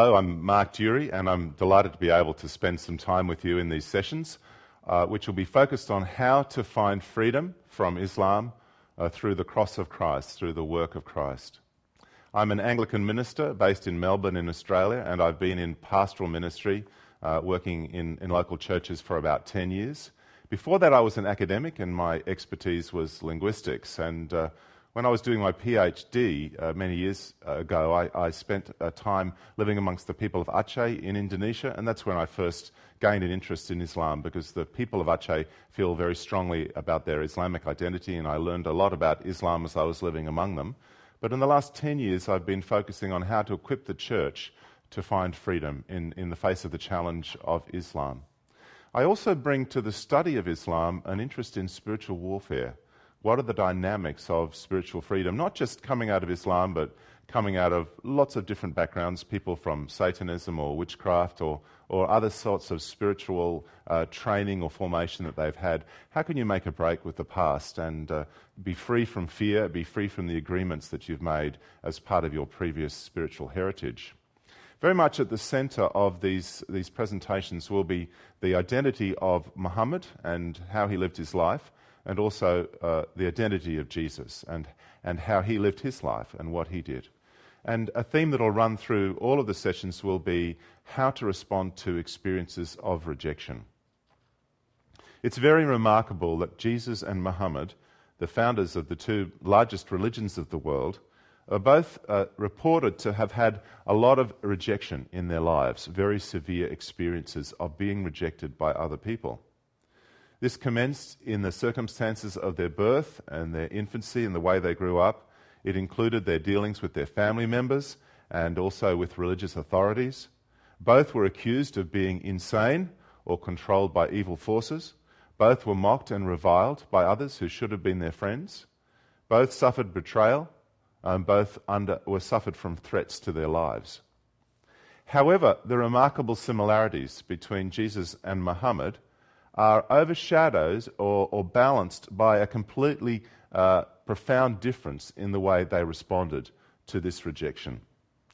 Hello, I'm Mark Durie, and I'm delighted to be able to spend some time with you in these sessions, uh, which will be focused on how to find freedom from Islam uh, through the cross of Christ, through the work of Christ. I'm an Anglican minister based in Melbourne, in Australia, and I've been in pastoral ministry, uh, working in, in local churches for about 10 years. Before that, I was an academic, and my expertise was linguistics. And uh, when I was doing my PhD uh, many years ago, I, I spent uh, time living amongst the people of Aceh in Indonesia, and that's when I first gained an interest in Islam because the people of Aceh feel very strongly about their Islamic identity, and I learned a lot about Islam as I was living among them. But in the last 10 years, I've been focusing on how to equip the church to find freedom in, in the face of the challenge of Islam. I also bring to the study of Islam an interest in spiritual warfare what are the dynamics of spiritual freedom, not just coming out of Islam, but coming out of lots of different backgrounds, people from Satanism or witchcraft or, or other sorts of spiritual uh, training or formation that they've had. How can you make a break with the past and uh, be free from fear, be free from the agreements that you've made as part of your previous spiritual heritage? Very much at the center of these, these presentations will be the identity of Muhammad and how he lived his life and also uh, the identity of Jesus and, and how he lived his life and what he did. And a theme that will run through all of the sessions will be how to respond to experiences of rejection. It's very remarkable that Jesus and Muhammad, the founders of the two largest religions of the world, are both uh, reported to have had a lot of rejection in their lives, very severe experiences of being rejected by other people. This commenced in the circumstances of their birth and their infancy and the way they grew up. It included their dealings with their family members and also with religious authorities. Both were accused of being insane or controlled by evil forces. Both were mocked and reviled by others who should have been their friends. Both suffered betrayal and both under, were suffered from threats to their lives. However, the remarkable similarities between Jesus and Muhammad are overshadowed or, or balanced by a completely uh, profound difference in the way they responded to this rejection.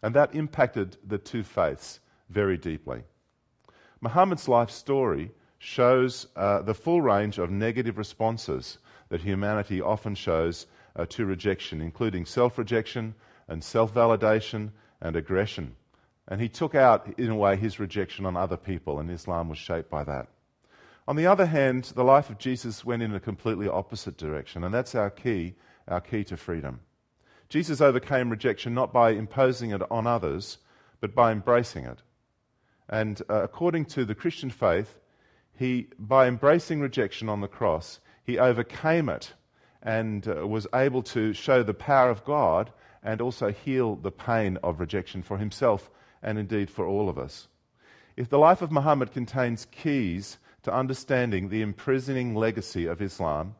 And that impacted the two faiths very deeply. Muhammad's life story shows uh, the full range of negative responses that humanity often shows uh, to rejection, including self rejection and self validation and aggression. And he took out, in a way, his rejection on other people, and Islam was shaped by that. On the other hand, the life of Jesus went in a completely opposite direction, and that's our key, our key to freedom. Jesus overcame rejection not by imposing it on others, but by embracing it. And uh, according to the Christian faith, he, by embracing rejection on the cross, he overcame it and uh, was able to show the power of God and also heal the pain of rejection for himself and indeed for all of us. If the life of Muhammad contains keys to understanding the imprisoning legacy of Islam.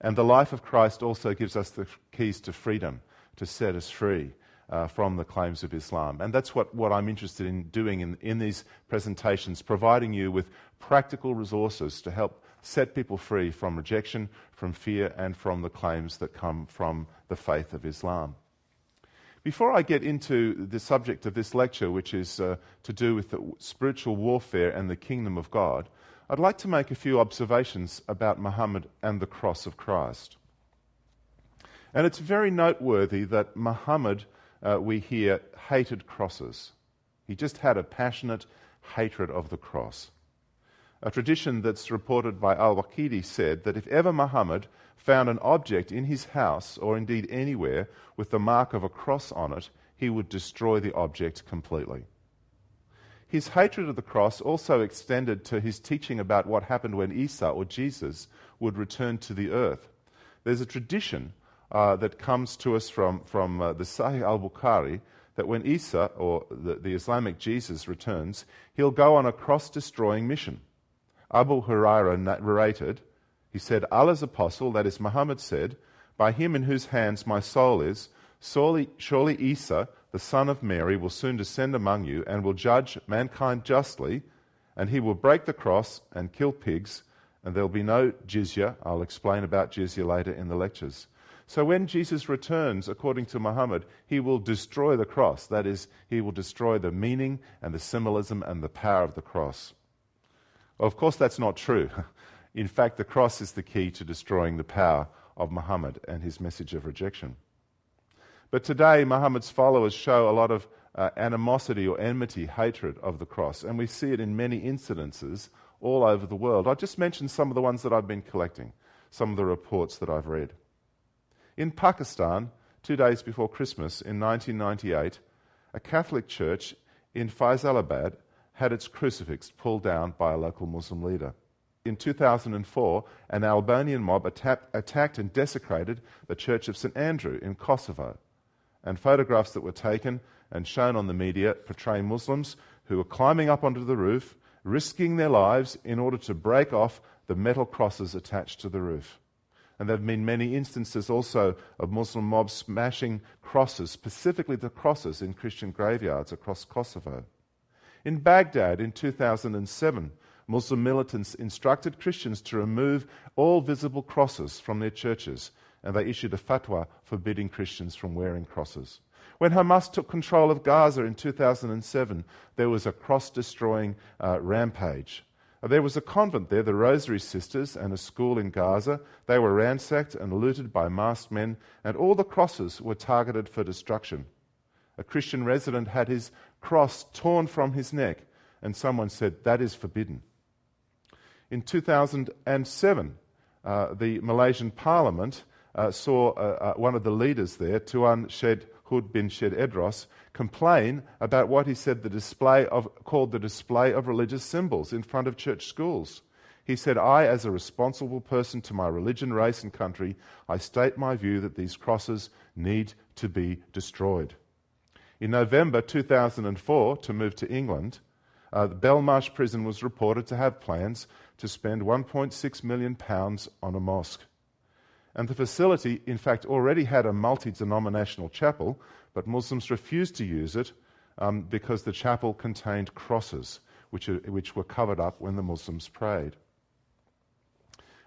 And the life of Christ also gives us the keys to freedom, to set us free uh, from the claims of Islam. And that's what, what I'm interested in doing in, in these presentations, providing you with practical resources to help set people free from rejection, from fear, and from the claims that come from the faith of Islam. Before I get into the subject of this lecture, which is uh, to do with the spiritual warfare and the kingdom of God, I'd like to make a few observations about Muhammad and the cross of Christ. And it's very noteworthy that Muhammad, uh, we hear, hated crosses. He just had a passionate hatred of the cross. A tradition that's reported by Al Waqidi said that if ever Muhammad found an object in his house, or indeed anywhere, with the mark of a cross on it, he would destroy the object completely. His hatred of the cross also extended to his teaching about what happened when Isa, or Jesus, would return to the earth. There's a tradition uh, that comes to us from, from uh, the Sahih al Bukhari that when Isa, or the, the Islamic Jesus, returns, he'll go on a cross destroying mission. Abu Huraira narrated, he said, Allah's apostle, that is Muhammad, said, By him in whose hands my soul is, surely, surely Isa the Son of Mary, will soon descend among you and will judge mankind justly, and he will break the cross and kill pigs, and there'll be no jizya. I'll explain about jizya later in the lectures. So when Jesus returns, according to Muhammad, he will destroy the cross. That is, he will destroy the meaning and the symbolism and the power of the cross. Of course, that's not true. In fact, the cross is the key to destroying the power of Muhammad and his message of rejection. But today, Muhammad's followers show a lot of uh, animosity or enmity, hatred of the cross, and we see it in many incidences all over the world. I just mentioned some of the ones that I've been collecting, some of the reports that I've read. In Pakistan, two days before Christmas in 1998, a Catholic church in Faisalabad had its crucifix pulled down by a local Muslim leader. In 2004, an Albanian mob attacked and desecrated the Church of St. Andrew in Kosovo. And photographs that were taken and shown on the media portray Muslims who were climbing up onto the roof, risking their lives in order to break off the metal crosses attached to the roof. And there have been many instances also of Muslim mobs smashing crosses, specifically the crosses in Christian graveyards across Kosovo. In Baghdad in 2007, Muslim militants instructed Christians to remove all visible crosses from their churches, and they issued a fatwa forbidding Christians from wearing crosses. When Hamas took control of Gaza in 2007, there was a cross destroying uh, rampage. There was a convent there, the Rosary Sisters, and a school in Gaza. They were ransacked and looted by masked men, and all the crosses were targeted for destruction. A Christian resident had his cross torn from his neck, and someone said, That is forbidden. In 2007, uh, the Malaysian Parliament uh, saw uh, uh one of the leaders there, Tuan Syed Hud bin Syed Edros, complain about what he said the display of, called the display of religious symbols in front of church schools. He said, I, as a responsible person to my religion, race, and country, I state my view that these crosses need to be destroyed. In November 2004, to move to England, uh, Belmarsh prison was reported to have plans to spend 1.6 million pounds on a mosque. And the facility, in fact, already had a multi denominational chapel, but Muslims refused to use it um, because the chapel contained crosses, which, are, which were covered up when the Muslims prayed.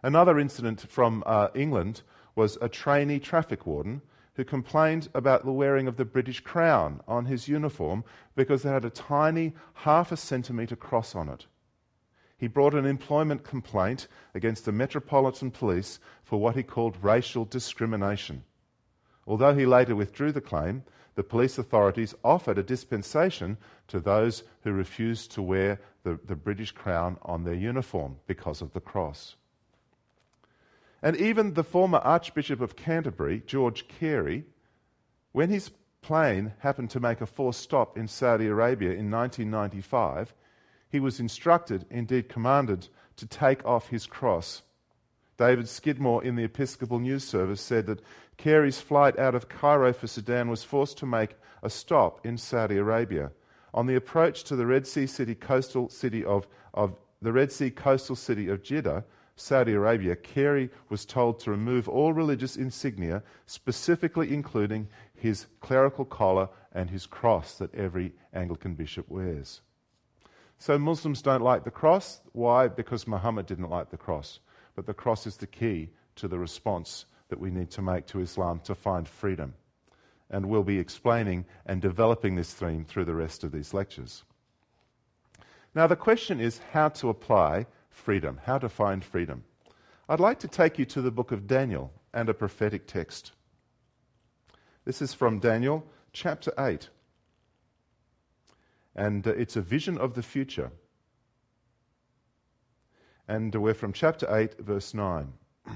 Another incident from uh, England was a trainee traffic warden who complained about the wearing of the British crown on his uniform because it had a tiny half a centimetre cross on it he brought an employment complaint against the Metropolitan Police for what he called racial discrimination. Although he later withdrew the claim, the police authorities offered a dispensation to those who refused to wear the, the British crown on their uniform because of the cross. And even the former Archbishop of Canterbury, George Carey, when his plane happened to make a forced stop in Saudi Arabia in 1995, he was instructed, indeed commanded, to take off his cross. David Skidmore in the Episcopal News Service said that Carey's flight out of Cairo for Sudan was forced to make a stop in Saudi Arabia. On the approach to the Red Sea city coastal city of, of the Red Sea coastal city of Jeddah, Saudi Arabia, Carey was told to remove all religious insignia, specifically including his clerical collar and his cross that every Anglican bishop wears. So Muslims don't like the cross. Why? Because Muhammad didn't like the cross. But the cross is the key to the response that we need to make to Islam to find freedom. And we'll be explaining and developing this theme through the rest of these lectures. Now, the question is how to apply freedom, how to find freedom. I'd like to take you to the book of Daniel and a prophetic text. This is from Daniel chapter 8. And uh, it's a vision of the future. And we're from chapter 8, verse 9.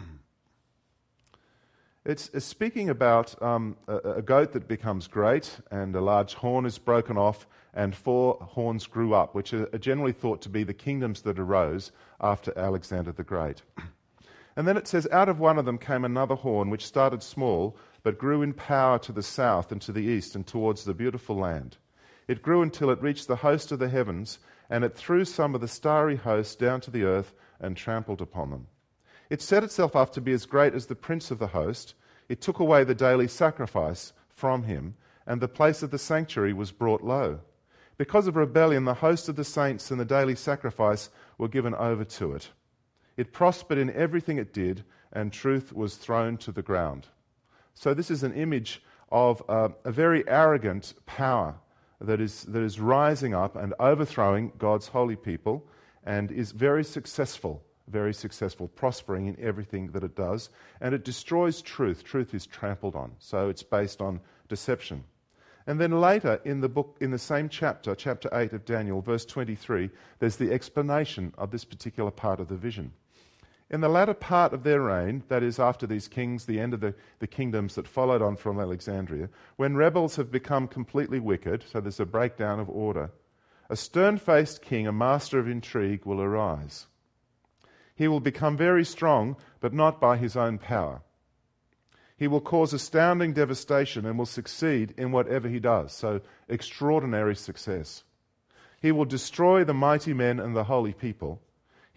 It's, speaking about um, a, goat that becomes great, and a large horn is broken off, and four horns grew up, which are generally thought to be the kingdoms that arose after Alexander the Great. And then it says, Out of one of them came another horn, which started small, but grew in power to the south and to the east and towards the beautiful land. It grew until it reached the host of the heavens, and it threw some of the starry hosts down to the earth and trampled upon them. It set itself up to be as great as the prince of the host. It took away the daily sacrifice from him, and the place of the sanctuary was brought low. Because of rebellion, the host of the saints and the daily sacrifice were given over to it. It prospered in everything it did, and truth was thrown to the ground. So, this is an image of uh, a very arrogant power that is, that is rising up and overthrowing God's holy people and is very successful, very successful, prospering in everything that it does. And it destroys truth. Truth is trampled on. So, it's based on deception. And then later in the book, in the same chapter, chapter 8 of Daniel, verse 23, there's the explanation of this particular part of the vision. In the latter part of their reign, that is, after these kings, the end of the, the kingdoms that followed on from Alexandria, when rebels have become completely wicked, so there's a breakdown of order, a stern faced king, a master of intrigue, will arise. He will become very strong, but not by his own power. He will cause astounding devastation and will succeed in whatever he does. So, extraordinary success. He will destroy the mighty men and the holy people.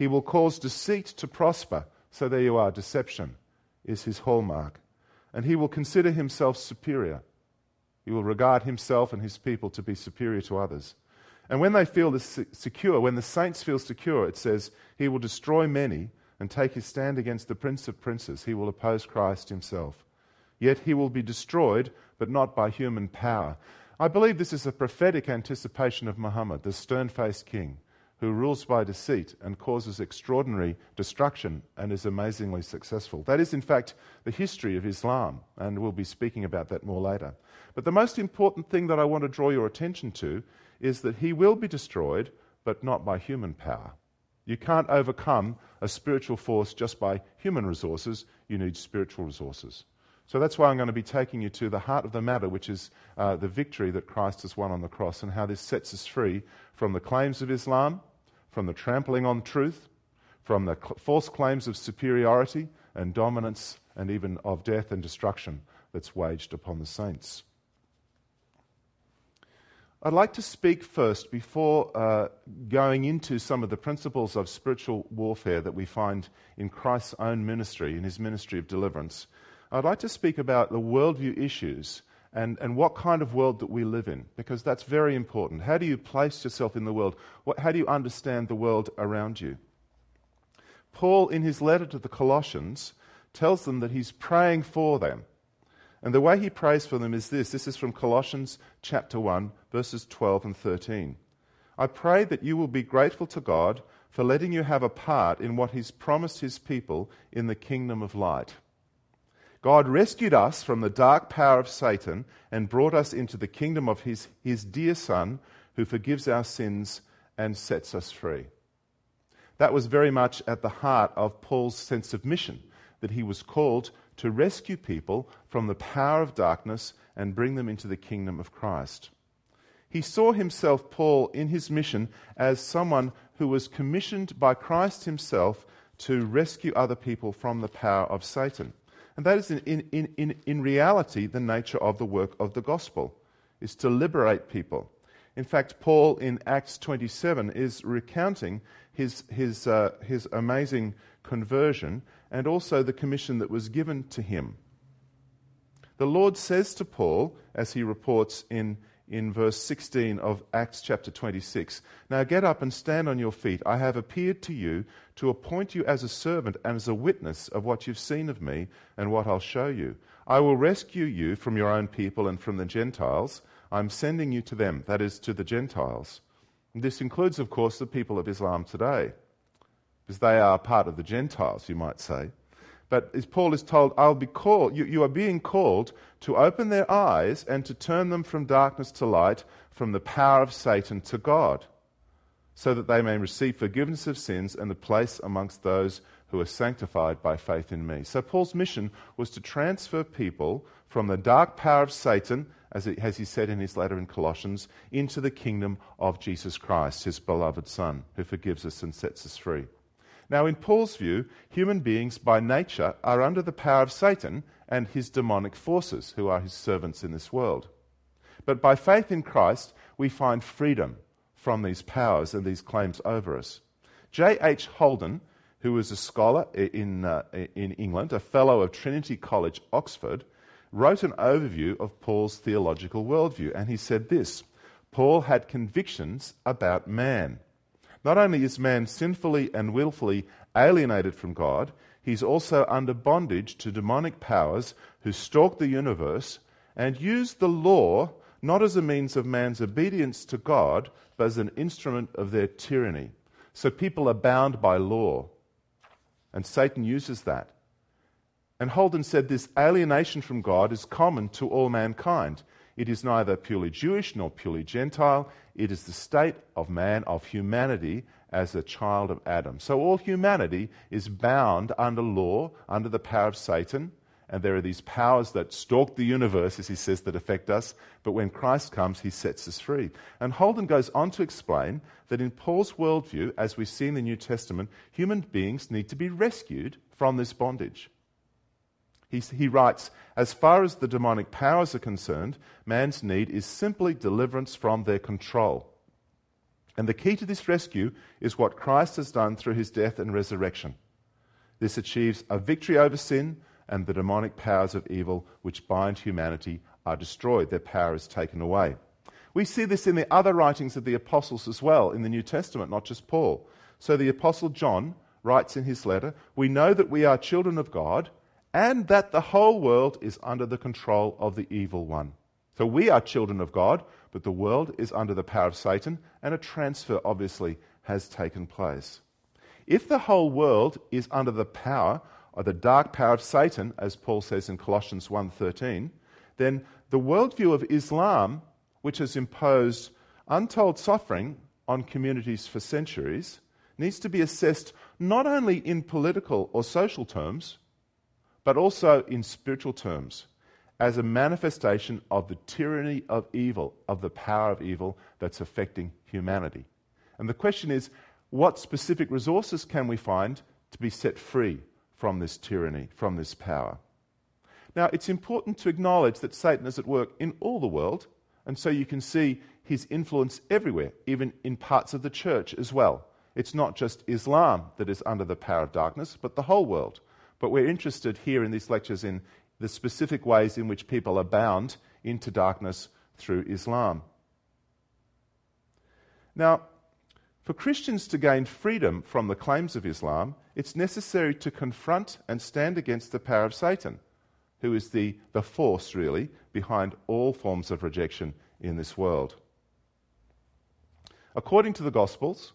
He will cause deceit to prosper. So, there you are, deception is his hallmark. And he will consider himself superior. He will regard himself and his people to be superior to others. And when they feel secure, when the saints feel secure, it says, He will destroy many and take his stand against the Prince of Princes. He will oppose Christ himself. Yet he will be destroyed, but not by human power. I believe this is a prophetic anticipation of Muhammad, the stern faced king, who rules by deceit and causes extraordinary destruction and is amazingly successful. That is, in fact, the history of Islam, and we'll be speaking about that more later. But the most important thing that I want to draw your attention to is that he will be destroyed, but not by human power. You can't overcome a spiritual force just by human resources, you need spiritual resources. So that's why I'm going to be taking you to the heart of the matter, which is uh, the victory that Christ has won on the cross and how this sets us free from the claims of Islam, from the trampling on truth, from the cl- false claims of superiority and dominance, and even of death and destruction that's waged upon the saints. I'd like to speak first, before uh, going into some of the principles of spiritual warfare that we find in Christ's own ministry, in his ministry of deliverance. I'd like to speak about the worldview issues and, and what kind of world that we live in, because that's very important. How do you place yourself in the world? What, how do you understand the world around you? Paul, in his letter to the Colossians, tells them that he's praying for them. And the way he prays for them is this this is from Colossians chapter 1, verses 12 and 13. I pray that you will be grateful to God for letting you have a part in what he's promised his people in the kingdom of light. God rescued us from the dark power of Satan and brought us into the kingdom of his, his dear Son, who forgives our sins and sets us free. That was very much at the heart of Paul's sense of mission, that he was called to rescue people from the power of darkness and bring them into the kingdom of Christ. He saw himself, Paul, in his mission as someone who was commissioned by Christ himself to rescue other people from the power of Satan. And that is, in, in, in, in reality, the nature of the work of the gospel, is to liberate people. In fact, Paul in Acts 27 is recounting his, his, uh, his amazing conversion and also the commission that was given to him. The Lord says to Paul, as he reports in in verse 16 of Acts chapter 26. Now get up and stand on your feet. I have appeared to you to appoint you as a servant and as a witness of what you've seen of me and what I'll show you. I will rescue you from your own people and from the Gentiles. I'm sending you to them, that is, to the Gentiles. This includes, of course, the people of Islam today, because they are part of the Gentiles, you might say. But as Paul is told, I'll be called, you, you are being called to open their eyes and to turn them from darkness to light, from the power of Satan to God, so that they may receive forgiveness of sins and a place amongst those who are sanctified by faith in me. So Paul's mission was to transfer people from the dark power of Satan, as, it, as he said in his letter in Colossians, into the kingdom of Jesus Christ, his beloved Son, who forgives us and sets us free. Now, in Paul's view, human beings by nature are under the power of Satan and his demonic forces, who are his servants in this world. But by faith in Christ, we find freedom from these powers and these claims over us. J.H. Houlden, who was a scholar in, uh, in England, a fellow of Trinity College, Oxford, wrote an overview of Paul's theological worldview, and he said this Paul had convictions about man. Not only is man sinfully and willfully alienated from God, he's also under bondage to demonic powers who stalk the universe and use the law not as a means of man's obedience to God, but as an instrument of their tyranny. So people are bound by law. And Satan uses that. And Houlden said this alienation from God is common to all mankind. It is neither purely Jewish nor purely Gentile. It is the state of man, of humanity, as a child of Adam. So all humanity is bound under law, under the power of Satan. And there are these powers that stalk the universe, as he says, that affect us. But when Christ comes, he sets us free. And Houlden goes on to explain that in Paul's worldview, as we see in the New Testament, human beings need to be rescued from this bondage. He, he writes, as far as the demonic powers are concerned, man's need is simply deliverance from their control. And the key to this rescue is what Christ has done through his death and resurrection. This achieves a victory over sin, and the demonic powers of evil which bind humanity are destroyed. Their power is taken away. We see this in the other writings of the apostles as well in the New Testament, not just Paul. So the apostle John writes in his letter We know that we are children of God and that the whole world is under the control of the evil one. So we are children of God, but the world is under the power of Satan, and a transfer obviously has taken place. If the whole world is under the power or the dark power of Satan, as Paul says in Colossians 1:13, then the worldview of Islam, which has imposed untold suffering on communities for centuries, needs to be assessed not only in political or social terms, but also in spiritual terms as a manifestation of the tyranny of evil, of the power of evil that's affecting humanity. And the question is what specific resources can we find to be set free from this tyranny, from this power? Now, it's important to acknowledge that Satan is at work in all the world, and so you can see his influence everywhere, even in parts of the church as well. It's not just Islam that is under the power of darkness, but the whole world. But we're interested here in these lectures in the specific ways in which people are bound into darkness through Islam. Now, for Christians to gain freedom from the claims of Islam, it's necessary to confront and stand against the power of Satan, who is the, the force, really, behind all forms of rejection in this world. According to the Gospels,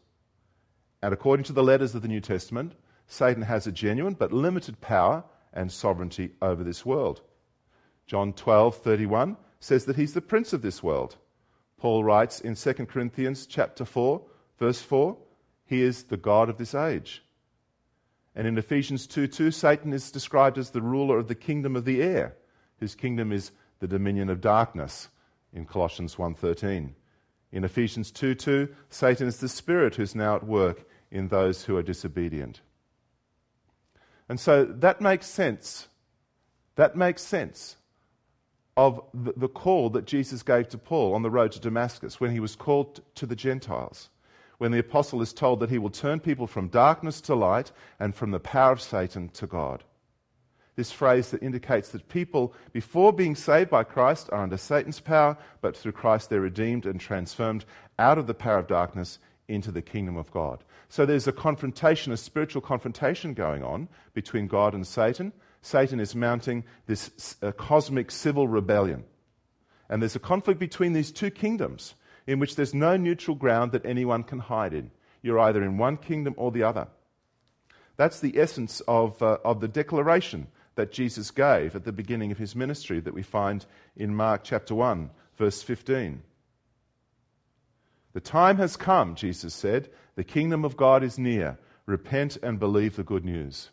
and according to the letters of the New Testament, Satan has a genuine but limited power and sovereignty over this world. John 12:31 says that he's the prince of this world. Paul writes in 2 Corinthians chapter 4, verse 4, he is the god of this age. And in Ephesians 2 2, Satan is described as the ruler of the kingdom of the air, whose kingdom is the dominion of darkness in Colossians 1:13. In Ephesians 2 2, Satan is the spirit who's now at work in those who are disobedient. And so that makes sense. That makes sense of the, call that Jesus gave to Paul on the road to Damascus when he was called to the Gentiles. When the apostle is told that he will turn people from darkness to light and from the power of Satan to God. This phrase that indicates that people, before being saved by Christ, are under Satan's power, but through Christ they're redeemed and transformed out of the power of darkness into the kingdom of God. So there's a confrontation, a spiritual confrontation going on between God and Satan. Satan is mounting this uh, cosmic civil rebellion. And there's a conflict between these two kingdoms in which there's no neutral ground that anyone can hide in. You're either in one kingdom or the other. That's the essence of, uh, of the declaration that Jesus gave at the beginning of his ministry that we find in Mark chapter 1, verse 15. The time has come, Jesus said. The kingdom of God is near. Repent and believe the good news.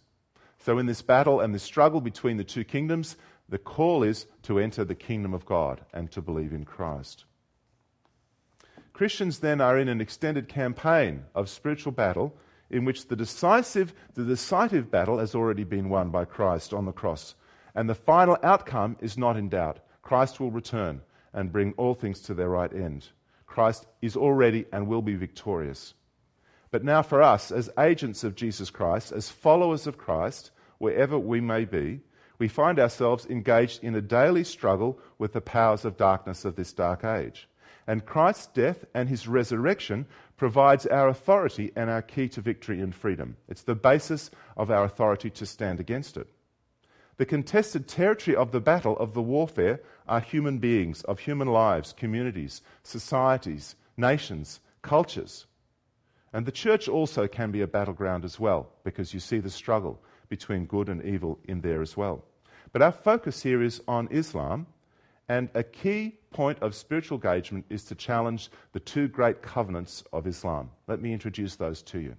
So, in this battle and this struggle between the two kingdoms, the call is to enter the kingdom of God and to believe in Christ. Christians then are in an extended campaign of spiritual battle in which the decisive, the decisive battle has already been won by Christ on the cross. And the final outcome is not in doubt. Christ will return and bring all things to their right end. Christ is already and will be victorious. But now, for us, as agents of Jesus Christ, as followers of Christ, wherever we may be, we find ourselves engaged in a daily struggle with the powers of darkness of this dark age. And Christ's death and his resurrection provides our authority and our key to victory and freedom. It's the basis of our authority to stand against it. The contested territory of the battle, of the warfare, are human beings, of human lives, communities, societies, nations, cultures. And the church also can be a battleground as well, because you see the struggle between good and evil in there as well. But our focus here is on Islam, and a key point of spiritual engagement is to challenge the two great covenants of Islam. Let me introduce those to you.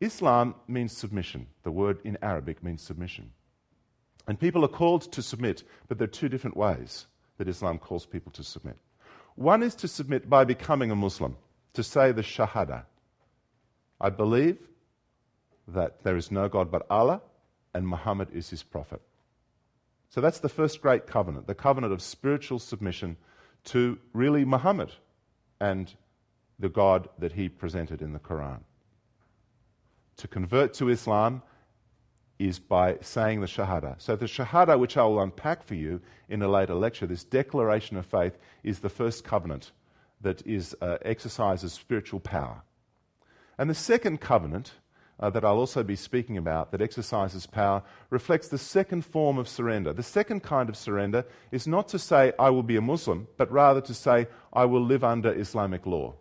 Islam means submission. The word in Arabic means submission. And people are called to submit, but there are two different ways that Islam calls people to submit. One is to submit by becoming a Muslim, to say the Shahada. I believe that there is no God but Allah and Muhammad is his prophet. So that's the first great covenant, the covenant of spiritual submission to really Muhammad and the God that he presented in the Quran. To convert to Islam is by saying the Shahada. So, the Shahada, which I will unpack for you in a later lecture, this declaration of faith, is the first covenant that is, uh, exercises spiritual power. And the second covenant uh, that I'll also be speaking about that exercises power reflects the second form of surrender. The second kind of surrender is not to say, I will be a Muslim, but rather to say, I will live under Islamic law.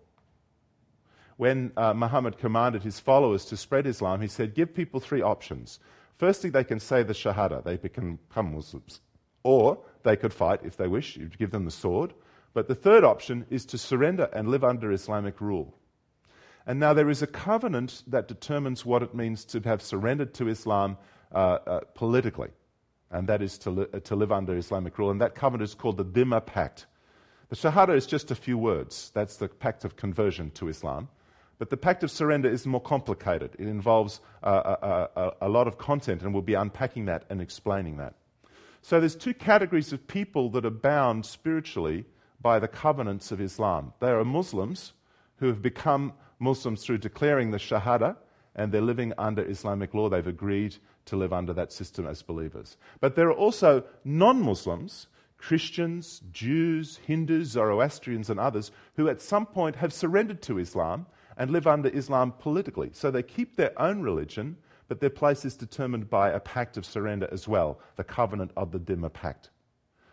When uh, Muhammad commanded his followers to spread Islam, he said, Give people three options. Firstly, they can say the Shahada, they become Muslims. Or they could fight if they wish, you give them the sword. But the third option is to surrender and live under Islamic rule. And now there is a covenant that determines what it means to have surrendered to Islam uh, uh, politically, and that is to, li- uh, to live under Islamic rule. And that covenant is called the Dhimma Pact. The Shahada is just a few words. That's the pact of conversion to Islam. But the pact of surrender is more complicated. It involves uh, a, a, a lot of content, and we'll be unpacking that and explaining that. So there's two categories of people that are bound spiritually by the covenants of Islam. They are Muslims who have become Muslims through declaring the Shahada and they're living under Islamic law. They've agreed to live under that system as believers. But there are also non Muslims, Christians, Jews, Hindus, Zoroastrians, and others who at some point have surrendered to Islam and live under Islam politically. So they keep their own religion, but their place is determined by a pact of surrender as well, the covenant of the Dhimma Pact.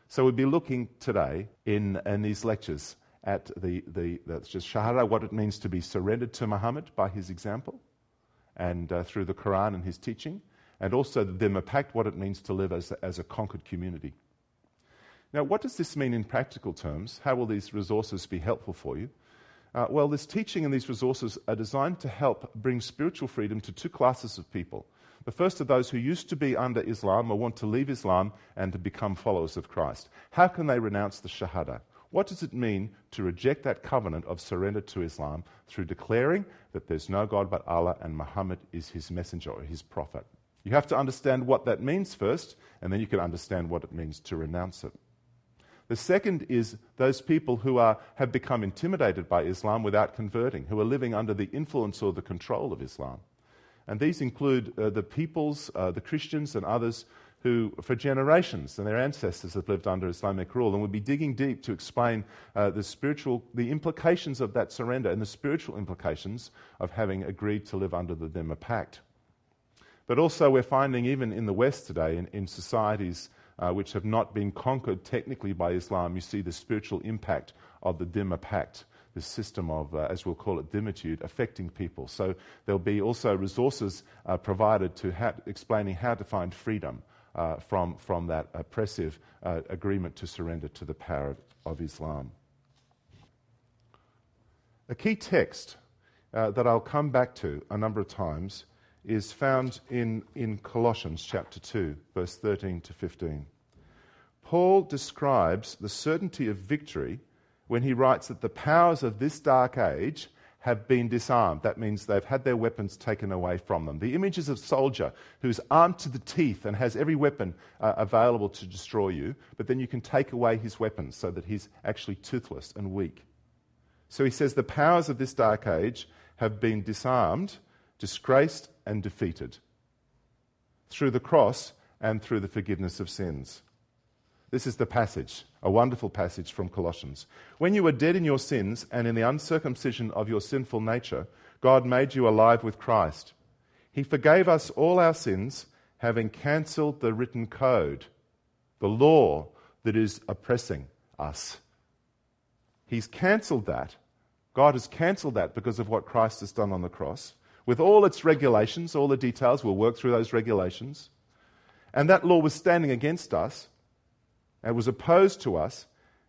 So we'll be looking today in, in these lectures at the, the that's just Shahada, what it means to be surrendered to Muhammad by his example and uh, through the Quran and his teaching, and also the Dhimma Pact, what it means to live as as a conquered community. Now, what does this mean in practical terms? How will these resources be helpful for you? Uh, well, this teaching and these resources are designed to help bring spiritual freedom to two classes of people. The first are those who used to be under Islam or want to leave Islam and to become followers of Christ. How can they renounce the Shahada? What does it mean to reject that covenant of surrender to Islam through declaring that there's no God but Allah and Muhammad is his messenger or his prophet? You have to understand what that means first, and then you can understand what it means to renounce it. The second is those people who are, have become intimidated by Islam without converting, who are living under the influence or the control of Islam. And these include uh, the peoples, uh, the Christians, and others who, for generations, and their ancestors have lived under Islamic rule. And we'll be digging deep to explain uh, the spiritual, the implications of that surrender and the spiritual implications of having agreed to live under the Dhimma Pact. But also, we're finding, even in the West today, in, in societies uh, which have not been conquered technically by Islam, you see the spiritual impact of the Dhimma Pact this system of, uh, as we'll call it, dhimmitude, affecting people. So there'll be also resources uh, provided to ha- explaining how to find freedom uh, from, from that oppressive uh, agreement to surrender to the power of, of Islam. A key text uh, that I'll come back to a number of times is found in, in Colossians chapter 2, verse 13 to 15. Paul describes the certainty of victory when he writes that the powers of this dark age have been disarmed. That means they've had their weapons taken away from them. The image is of a soldier who's armed to the teeth and has every weapon uh, available to destroy you, but then you can take away his weapons so that he's actually toothless and weak. So he says the powers of this dark age have been disarmed, disgraced, and defeated through the cross and through the forgiveness of sins. This is the passage, a wonderful passage from Colossians. When you were dead in your sins and in the uncircumcision of your sinful nature, God made you alive with Christ. He forgave us all our sins, having cancelled the written code, the law that is oppressing us. He's cancelled that. God has cancelled that because of what Christ has done on the cross. With all its regulations, all the details, we'll work through those regulations. And that law was standing against us and was opposed to us.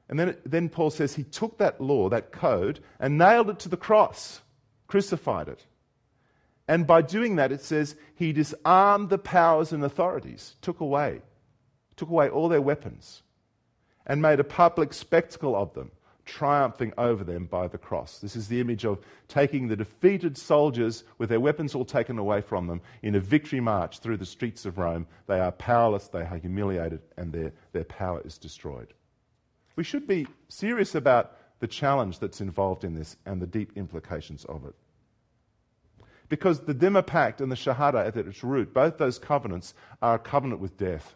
And then, then Paul says he took that law, that code, and nailed it to the cross, crucified it. And by doing that, it says he disarmed the powers and authorities, took away, took away all their weapons, and made a public spectacle of them, triumphing over them by the cross. This is the image of taking the defeated soldiers with their weapons all taken away from them in a victory march through the streets of Rome. They are powerless, they are humiliated, and their, their power is destroyed. We should be serious about the challenge that's involved in this and the deep implications of it. Because the Dhimma Pact and the Shahada at its root, both those covenants are a covenant with death.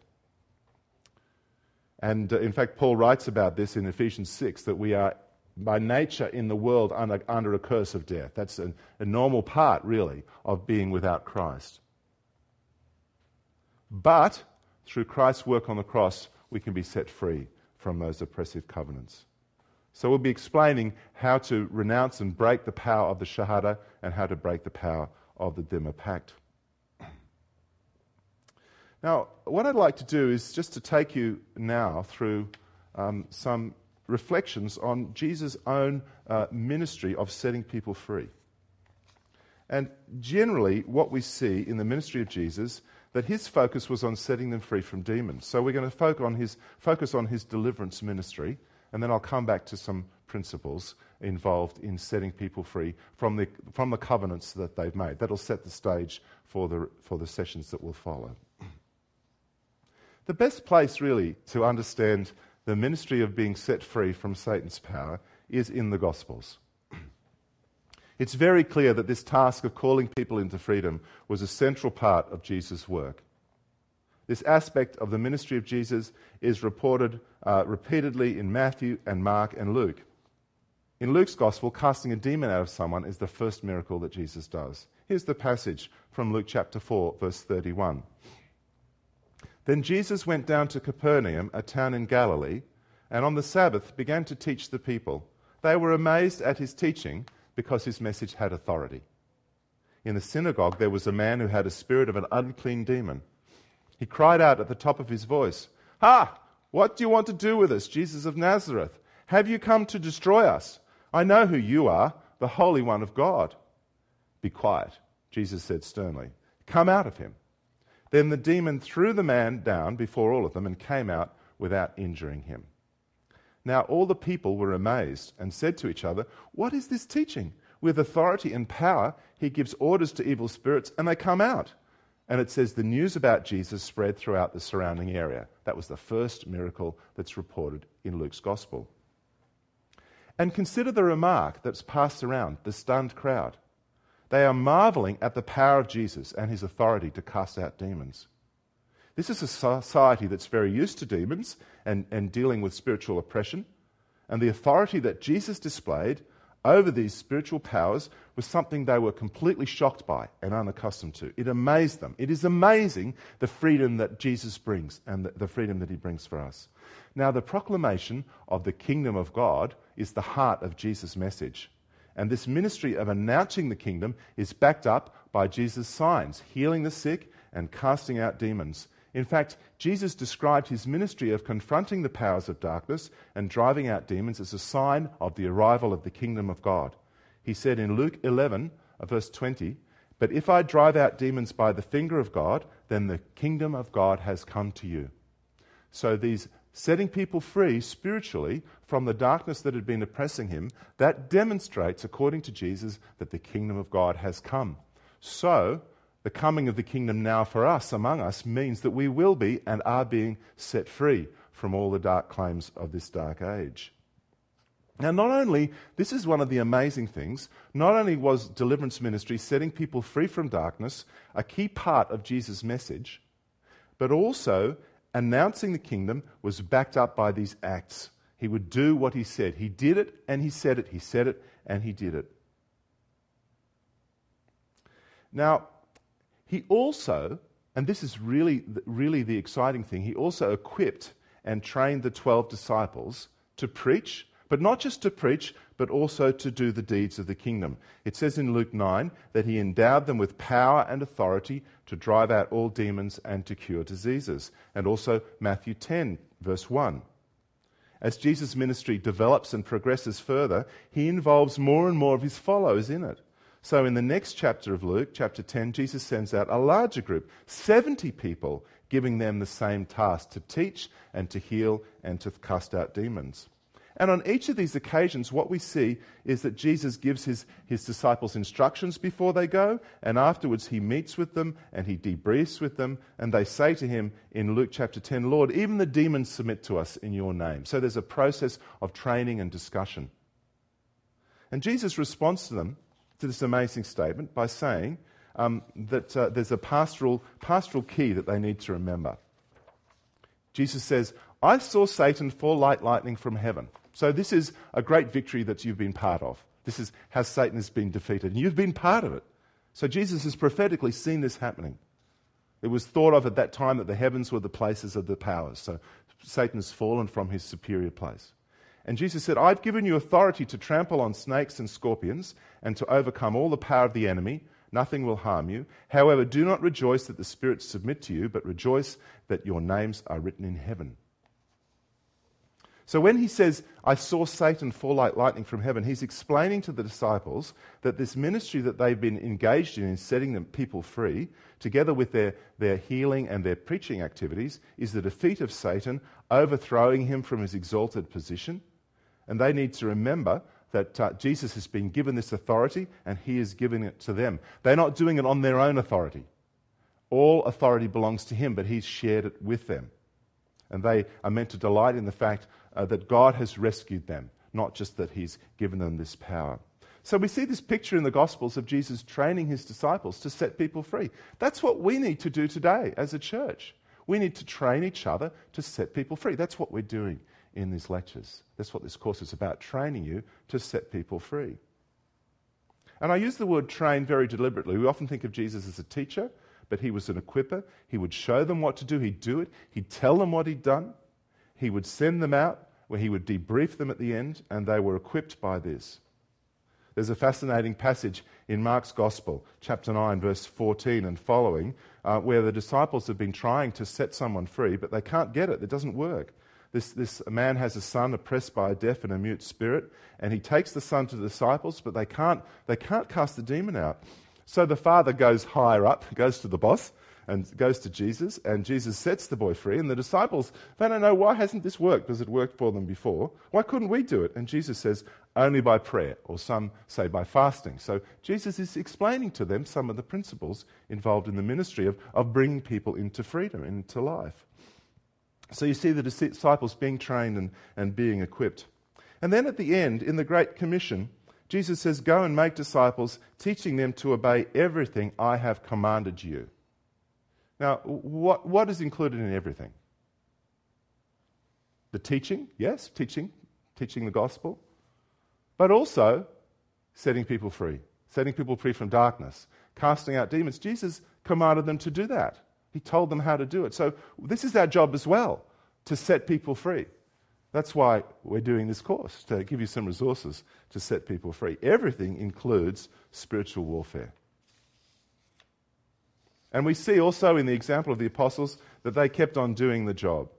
And uh, in fact, Paul writes about this in Ephesians 6 that we are by nature in the world under, under a curse of death. That's a, a normal part, really, of being without Christ. But through Christ's work on the cross, we can be set free from those oppressive covenants. So we'll be explaining how to renounce and break the power of the Shahada and how to break the power of the Dhimma Pact. Now, what I'd like to do is just to take you now through um, some reflections on Jesus' own uh, ministry of setting people free. And generally, what we see in the ministry of Jesus, that his focus was on setting them free from demons. So we're going to focus on his, focus on his deliverance ministry and then I'll come back to some principles involved in setting people free from the, from the covenants that they've made. That'll set the stage for the, for the sessions that will follow. The best place, really, to understand the ministry of being set free from Satan's power is in the Gospels. It's very clear that this task of calling people into freedom was a central part of Jesus' work. This aspect of the ministry of Jesus is reported uh, repeatedly in Matthew and Mark and Luke. In Luke's gospel, casting a demon out of someone is the first miracle that Jesus does. Here's the passage from Luke chapter 4, verse 31. Then Jesus went down to Capernaum, a town in Galilee, and on the Sabbath began to teach the people. They were amazed at his teaching because his message had authority. In the synagogue, there was a man who had a spirit of an unclean demon. He cried out at the top of his voice, Ha! What do you want to do with us, Jesus of Nazareth? Have you come to destroy us? I know who you are, the Holy One of God. Be quiet, Jesus said sternly. Come out of him. Then the demon threw the man down before all of them and came out without injuring him. Now all the people were amazed and said to each other, What is this teaching? With authority and power, he gives orders to evil spirits, and they come out. And it says the news about Jesus spread throughout the surrounding area. That was the first miracle that's reported in Luke's gospel. And consider the remark that's passed around the stunned crowd. They are marveling at the power of Jesus and his authority to cast out demons. This is a society that's very used to demons and, and dealing with spiritual oppression. And the authority that Jesus displayed over these spiritual powers was something they were completely shocked by and unaccustomed to. It amazed them. It is amazing the freedom that Jesus brings and the, the freedom that he brings for us. Now, the proclamation of the kingdom of God is the heart of Jesus' message. And this ministry of announcing the kingdom is backed up by Jesus' signs, healing the sick and casting out demons. In fact, Jesus described his ministry of confronting the powers of darkness and driving out demons as a sign of the arrival of the kingdom of God. He said in Luke 11, uh, verse 20, But if I drive out demons by the finger of God, then the kingdom of God has come to you. So these setting people free spiritually from the darkness that had been oppressing him, that demonstrates, according to Jesus, that the kingdom of God has come. So, the coming of the kingdom now for us, among us, means that we will be and are being set free from all the dark claims of this dark age. Now, not only, this is one of the amazing things, not only was deliverance ministry, setting people free from darkness, a key part of Jesus' message, but also announcing the kingdom was backed up by these acts. He would do what he said. He did it and he said it. He said it and he did it. Now, he also, and this is really, really the exciting thing, he also equipped and trained the 12 disciples to preach, but not just to preach, but also to do the deeds of the kingdom. It says in Luke 9 that he endowed them with power and authority to drive out all demons and to cure diseases. And also Matthew 10, verse 1. As Jesus' ministry develops and progresses further, he involves more and more of his followers in it. So, in the next chapter of Luke, chapter 10, Jesus sends out a larger group, 70 people, giving them the same task to teach and to heal and to cast out demons. And on each of these occasions, what we see is that Jesus gives his, his disciples instructions before they go, and afterwards he meets with them and he debriefs with them, and they say to him in Luke chapter 10, Lord, even the demons submit to us in your name. So there's a process of training and discussion. And Jesus responds to them, to this amazing statement, by saying um, that uh, there's a pastoral, pastoral key that they need to remember. Jesus says, I saw Satan fall like lightning from heaven. So, this is a great victory that you've been part of. This is how Satan has been defeated, and you've been part of it. So, Jesus has prophetically seen this happening. It was thought of at that time that the heavens were the places of the powers. So, Satan has fallen from his superior place. And Jesus said, I've given you authority to trample on snakes and scorpions and to overcome all the power of the enemy. Nothing will harm you. However, do not rejoice that the spirits submit to you, but rejoice that your names are written in heaven. So when he says, I saw Satan fall like lightning from heaven, he's explaining to the disciples that this ministry that they've been engaged in, in setting people free, together with their, their healing and their preaching activities, is the defeat of Satan, overthrowing him from his exalted position. And they need to remember that uh, Jesus has been given this authority and he is giving it to them. They're not doing it on their own authority. All authority belongs to him, but he's shared it with them. And they are meant to delight in the fact uh, that God has rescued them, not just that He's given them this power. So we see this picture in the Gospels of Jesus training His disciples to set people free. That's what we need to do today as a church. We need to train each other to set people free. That's what we're doing in these lectures. That's what this course is about training you to set people free. And I use the word train very deliberately. We often think of Jesus as a teacher, but he was an equiper. He would show them what to do, he'd do it, he'd tell them what he'd done, he would send them out, where he would debrief them at the end, and they were equipped by this. There's a fascinating passage in Mark's Gospel, chapter 9, verse 14 and following, uh, where the disciples have been trying to set someone free, but they can't get it. It doesn't work. This, this man has a son oppressed by a deaf and a mute spirit, and he takes the son to the disciples, but they can't, they can't cast the demon out. So the father goes higher up, goes to the boss, and goes to Jesus, and Jesus sets the boy free. And the disciples, they don't know why hasn't this worked? Because it worked for them before. Why couldn't we do it? And Jesus says, only by prayer, or some say by fasting. So Jesus is explaining to them some of the principles involved in the ministry of, of bringing people into freedom, into life. So you see the disciples being trained and, and being equipped. And then at the end, in the Great Commission, Jesus says, Go and make disciples, teaching them to obey everything I have commanded you. Now, what, what is included in everything? The teaching, yes, teaching, teaching the gospel, but also setting people free, setting people free from darkness, casting out demons. Jesus commanded them to do that. He told them how to do it. So, this is our job as well to set people free. That's why we're doing this course, to give you some resources to set people free. Everything includes spiritual warfare. And we see also in the example of the apostles that they kept on doing the job.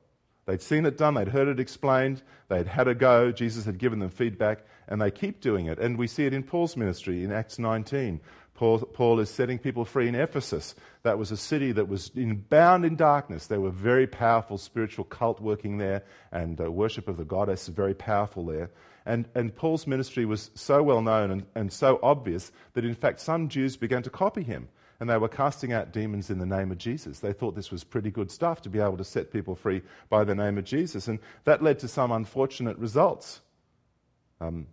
They'd seen it done, they'd heard it explained, they'd had a go, Jesus had given them feedback, and they keep doing it. And we see it in Paul's ministry in Acts 19. Paul, Paul, is setting people free in Ephesus. That was a city that was in, bound in darkness. There were very powerful spiritual cult working there, and uh, worship of the goddess very powerful there. And, and Paul's ministry was so well known and, and so obvious that, in fact, some Jews began to copy him and they were casting out demons in the name of Jesus. They thought this was pretty good stuff to be able to set people free by the name of Jesus, and that led to some unfortunate results. Um,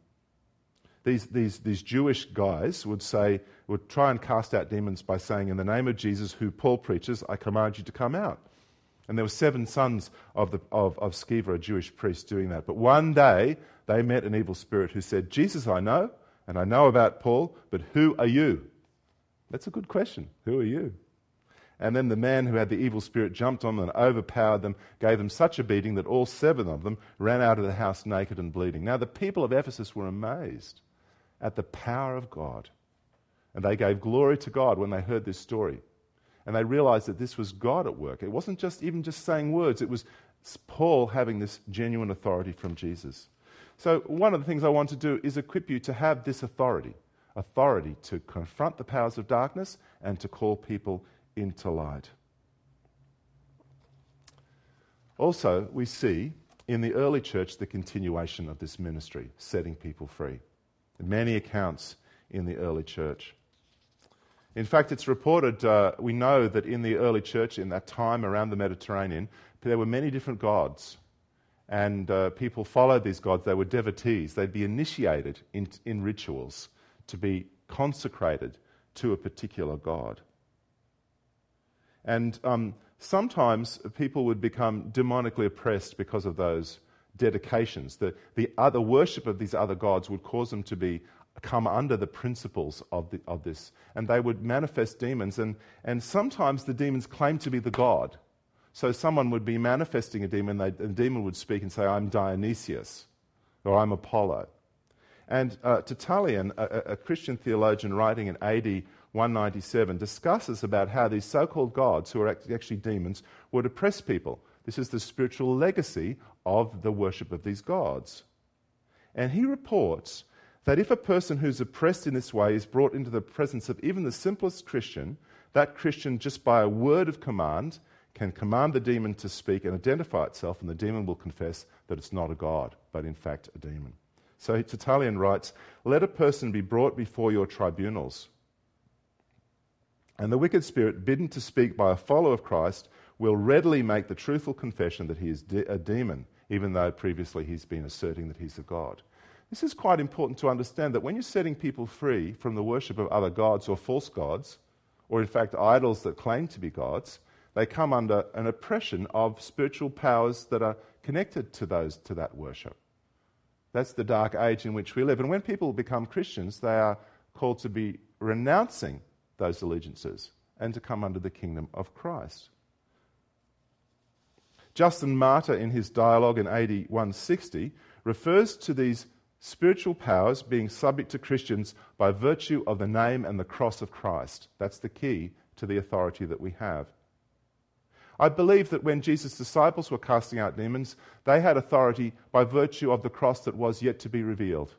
these, these, these Jewish guys would say, would try and cast out demons by saying, In the name of Jesus, who Paul preaches, I command you to come out. And there were seven sons of, the, of, of Sceva, a Jewish priest, doing that. But one day they met an evil spirit who said, Jesus I know, and I know about Paul, but who are you? That's a good question. Who are you? And then the man who had the evil spirit jumped on them and overpowered them, gave them such a beating that all seven of them ran out of the house naked and bleeding. Now, the people of Ephesus were amazed at the power of God. And they gave glory to God when they heard this story. And they realized that this was God at work. It wasn't just even just saying words, it was Paul having this genuine authority from Jesus. So, one of the things I want to do is equip you to have this authority authority to confront the powers of darkness and to call people into light. Also, we see in the early church the continuation of this ministry, setting people free. Many accounts in the early church. In fact, it's reported, uh, we know that in the early church, in that time around the Mediterranean, there were many different gods. And uh, people followed these gods. They were devotees. They'd be initiated in, in rituals to be consecrated to a particular god. And um, sometimes people would become demonically oppressed because of those dedications. The, the other worship of these other gods would cause them to be come under the principles of, the, of this. And they would manifest demons. And, and sometimes the demons claim to be the god. So someone would be manifesting a demon, and the demon would speak and say, I'm Dionysius, or I'm Apollo. And uh, Tertullian, a, a, Christian theologian writing in AD 197 discusses about how these so called gods, who are actually demons, would oppress people. This is the spiritual legacy of the worship of these gods. And he reports that if a person who's oppressed in this way is brought into the presence of even the simplest Christian, that Christian, just by a word of command, can command the demon to speak and identify itself, and the demon will confess that it's not a god, but in fact a demon. So Tertullian writes Let a person be brought before your tribunals and the wicked spirit, bidden to speak by a follower of Christ, will readily make the truthful confession that he is de- a demon, even though previously he's been asserting that he's a god. This is quite important to understand that when you're setting people free from the worship of other gods or false gods, or in fact idols that claim to be gods, they come under an oppression of spiritual powers that are connected to those to that worship. That's the dark age in which we live. And when people become Christians, they are called to be renouncing those allegiances and to come under the kingdom of Christ. Justin Martyr, in his dialogue in AD 160, refers to these spiritual powers being subject to Christians by virtue of the name and the cross of Christ. That's the key to the authority that we have. I believe that when Jesus' disciples were casting out demons, they had authority by virtue of the cross that was yet to be revealed.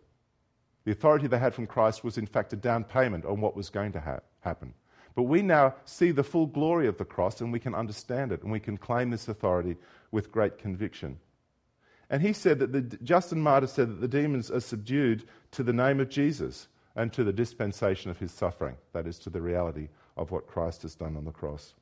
The authority they had from Christ was, in fact, a down payment on what was going to ha- happen. But we now see the full glory of the cross and we can understand it and we can claim this authority with great conviction. And he said that the, Justin Martyr said that the demons are subdued to the name of Jesus and to the dispensation of his suffering, that is, to the reality of what Christ has done on the cross.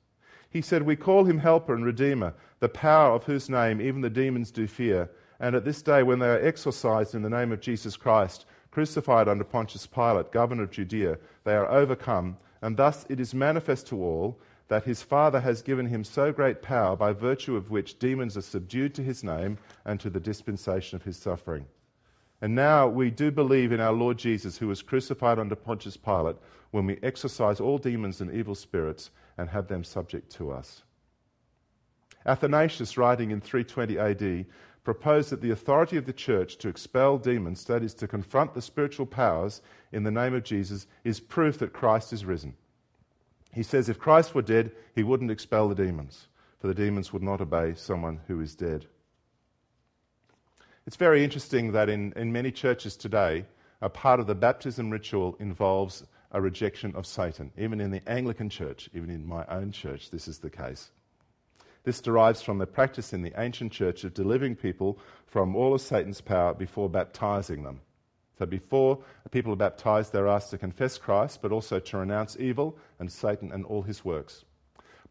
He said, We call him Helper and Redeemer, the power of whose name even the demons do fear. And at this day, when they are exorcised in the name of Jesus Christ, crucified under Pontius Pilate, governor of Judea, they are overcome, and thus it is manifest to all that his Father has given him so great power by virtue of which demons are subdued to his name and to the dispensation of his suffering. And now we do believe in our Lord Jesus, who was crucified under Pontius Pilate, when we exorcise all demons and evil spirits and have them subject to us. Athanasius, writing in 320 AD, proposed that the authority of the church to expel demons, that is, to confront the spiritual powers in the name of Jesus, is proof that Christ is risen. He says if Christ were dead, he wouldn't expel the demons, for the demons would not obey someone who is dead. It's very interesting that in, in many churches today, a part of the baptism ritual involves a rejection of Satan. Even in the Anglican church, even in my own church, this is the case. This derives from the practice in the ancient church of delivering people from all of Satan's power before baptizing them. So, before people are baptized, they're asked to confess Christ, but also to renounce evil and Satan and all his works.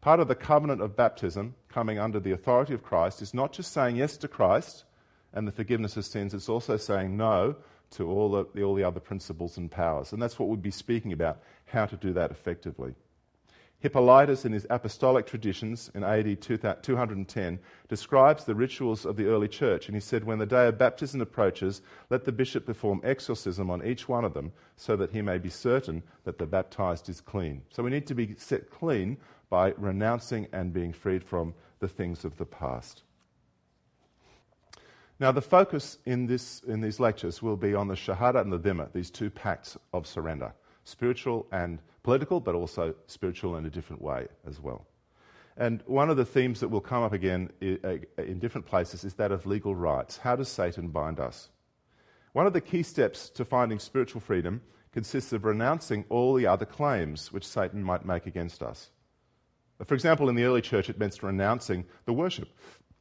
Part of the covenant of baptism, coming under the authority of Christ, is not just saying yes to Christ and the forgiveness of sins, it's also saying no to all the, all the other principles and powers. And that's what we'll be speaking about how to do that effectively. Hippolytus, in his apostolic traditions in AD 210, describes the rituals of the early church. And he said, When the day of baptism approaches, let the bishop perform exorcism on each one of them so that he may be certain that the baptized is clean. So we need to be set clean by renouncing and being freed from the things of the past. Now, the focus in, this, in these lectures will be on the Shahada and the Dhimma, these two pacts of surrender spiritual and political, but also spiritual in a different way as well. And one of the themes that will come up again in different places is that of legal rights. How does Satan bind us? One of the key steps to finding spiritual freedom consists of renouncing all the other claims which Satan might make against us. For example, in the early church, it meant renouncing the worship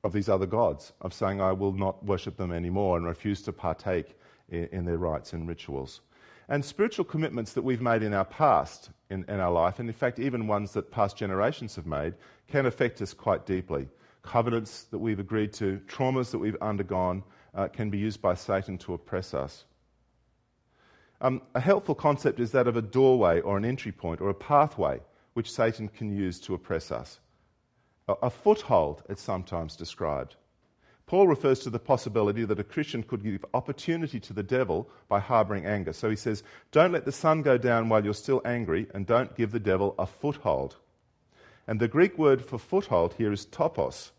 of these other gods, of saying, I will not worship them anymore and refuse to partake in, in their rites and rituals. And spiritual commitments that we've made in our past in, in, our life, and in fact, even ones that past generations have made, can affect us quite deeply. Covenants that we've agreed to, traumas that we've undergone, uh, can be used by Satan to oppress us. Um, a helpful concept is that of a doorway or an entry point or a pathway which Satan can use to oppress us a foothold, it's sometimes described. Paul refers to the possibility that a Christian could give opportunity to the devil by harboring anger. So he says, Don't let the sun go down while you're still angry, and don't give the devil a foothold. And the Greek word for foothold here is topos.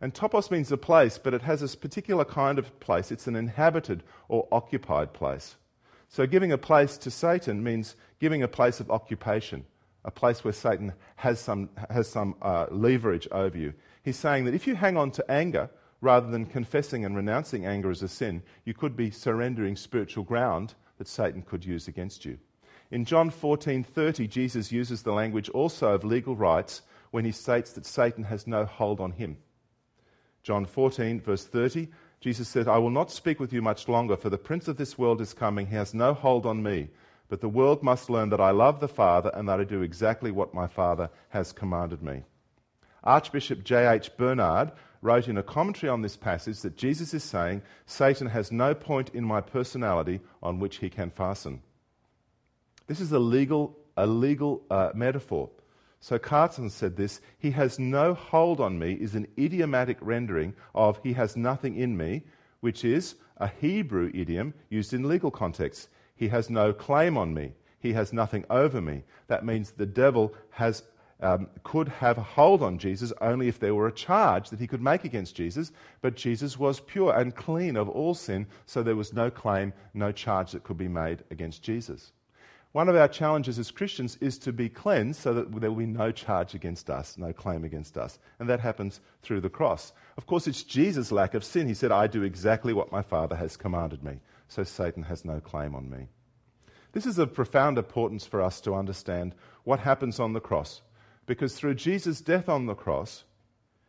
And topos means a place, but it has a particular kind of place. It's an inhabited or occupied place. So giving a place to Satan means giving a place of occupation a place where Satan has some, has some uh, leverage over you. He's saying that if you hang on to anger rather than confessing and renouncing anger as a sin, you could be surrendering spiritual ground that Satan could use against you. In John 14:30, Jesus uses the language also of legal rights when he states that Satan has no hold on him. John 14, verse 30, Jesus said, I will not speak with you much longer, for the prince of this world is coming. He has no hold on me. But the world must learn that I love the Father and that I do exactly what my Father has commanded me. Archbishop J.H. Bernard wrote in a commentary on this passage that Jesus is saying, Satan has no point in my personality on which he can fasten. This is a legal, a legal uh, metaphor. So Carson said this He has no hold on me is an idiomatic rendering of he has nothing in me, which is a Hebrew idiom used in legal contexts. He has no claim on me. He has nothing over me. That means the devil has, um, could have a hold on Jesus only if there were a charge that he could make against Jesus. But Jesus was pure and clean of all sin, so there was no claim, no charge that could be made against Jesus. One of our challenges as Christians is to be cleansed so that there will be no charge against us, no claim against us. And that happens through the cross. Of course, it's Jesus' lack of sin. He said, I do exactly what my Father has commanded me so Satan has no claim on me. This is of profound importance for us to understand what happens on the cross, because through Jesus' death on the cross,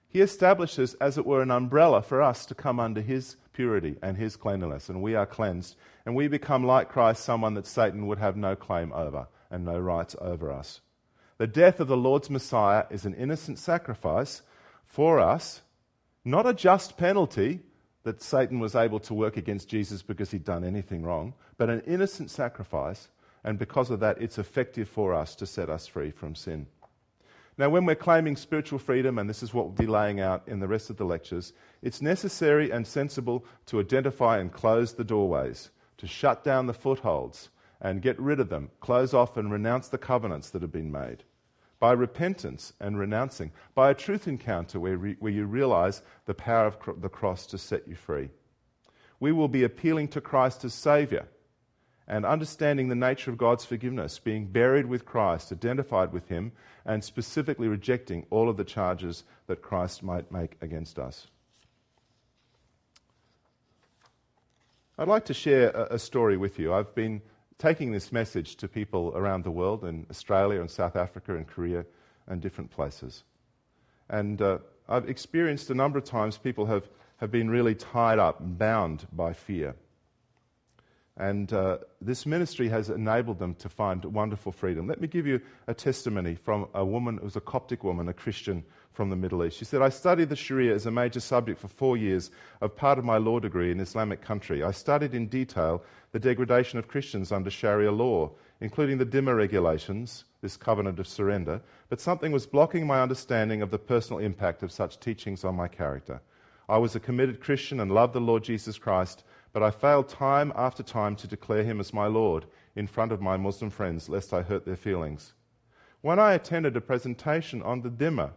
he establishes, as it were, an umbrella for us to come under his purity and his cleanliness, and we are cleansed, and we become like Christ, someone that Satan would have no claim over and no rights over us. The death of the Lord's Messiah is an innocent sacrifice for us, not a just penalty, that Satan was able to work against Jesus because he'd done anything wrong, but an innocent sacrifice, and because of that, it's effective for us to set us free from sin. Now, when we're claiming spiritual freedom, and this is what we'll be laying out in the rest of the lectures, it's necessary and sensible to identify and close the doorways, to shut down the footholds and get rid of them, close off and renounce the covenants that have been made by repentance and renouncing, by a truth encounter where, re- where you realize the power of cr- the cross to set you free. We will be appealing to Christ as Savior and understanding the nature of God's forgiveness, being buried with Christ, identified with Him, and specifically rejecting all of the charges that Christ might make against us. I'd like to share a, a story with you. I've been taking this message to people around the world in Australia and South Africa and Korea and different places. And uh, I've experienced a number of times people have, have been really tied up, bound by fear. And uh, this ministry has enabled them to find wonderful freedom. Let me give you a testimony from a woman who was a Coptic woman, a Christian from the Middle East. She said, I studied the Sharia as a major subject for four years of part of my law degree in Islamic country. I studied in detail the degradation of Christians under Sharia law including the Dhimma regulations, this covenant of surrender, but something was blocking my understanding of the personal impact of such teachings on my character. I was a committed Christian and loved the Lord Jesus Christ, but I failed time after time to declare him as my Lord in front of my Muslim friends, lest I hurt their feelings. When I attended a presentation on the Dhimma,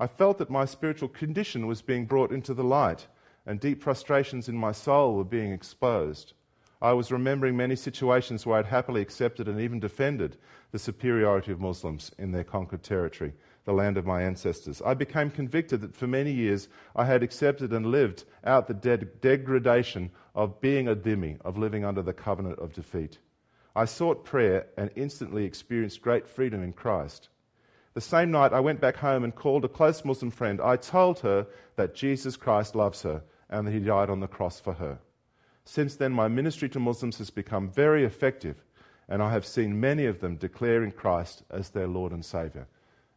I felt that my spiritual condition was being brought into the light, and deep frustrations in my soul were being exposed. I was remembering many situations where I'd happily accepted and even defended the superiority of Muslims in their conquered territory, the land of my ancestors. I became convicted that for many years I had accepted and lived out the de- degradation of being a dhimmi, of living under the covenant of defeat. I sought prayer and instantly experienced great freedom in Christ. The same night I went back home and called a close Muslim friend. I told her that Jesus Christ loves her and that he died on the cross for her. Since then, my ministry to Muslims has become very effective, and I have seen many of them declaring Christ as their Lord and Savior.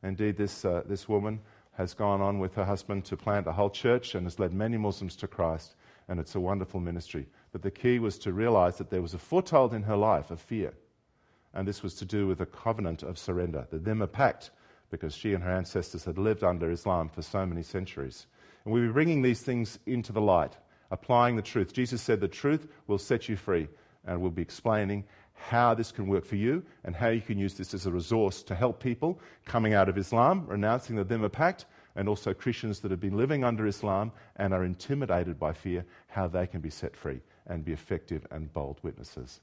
Indeed, this, uh, this woman has gone on with her husband to plant a whole church and has led many Muslims to Christ, and it's a wonderful ministry. But the key was to realize that there was a foothold in her life of fear, and this was to do with a covenant of surrender, the Dhimma Pact, because she and her ancestors had lived under Islam for so many centuries. And we'll be bringing these things into the light applying the truth. Jesus said the truth will set you free, and we'll be explaining how this can work for you and how you can use this as a resource to help people coming out of Islam, renouncing the Dhimma Pact, and also Christians that have been living under Islam and are intimidated by fear, how they can be set free and be effective and bold witnesses.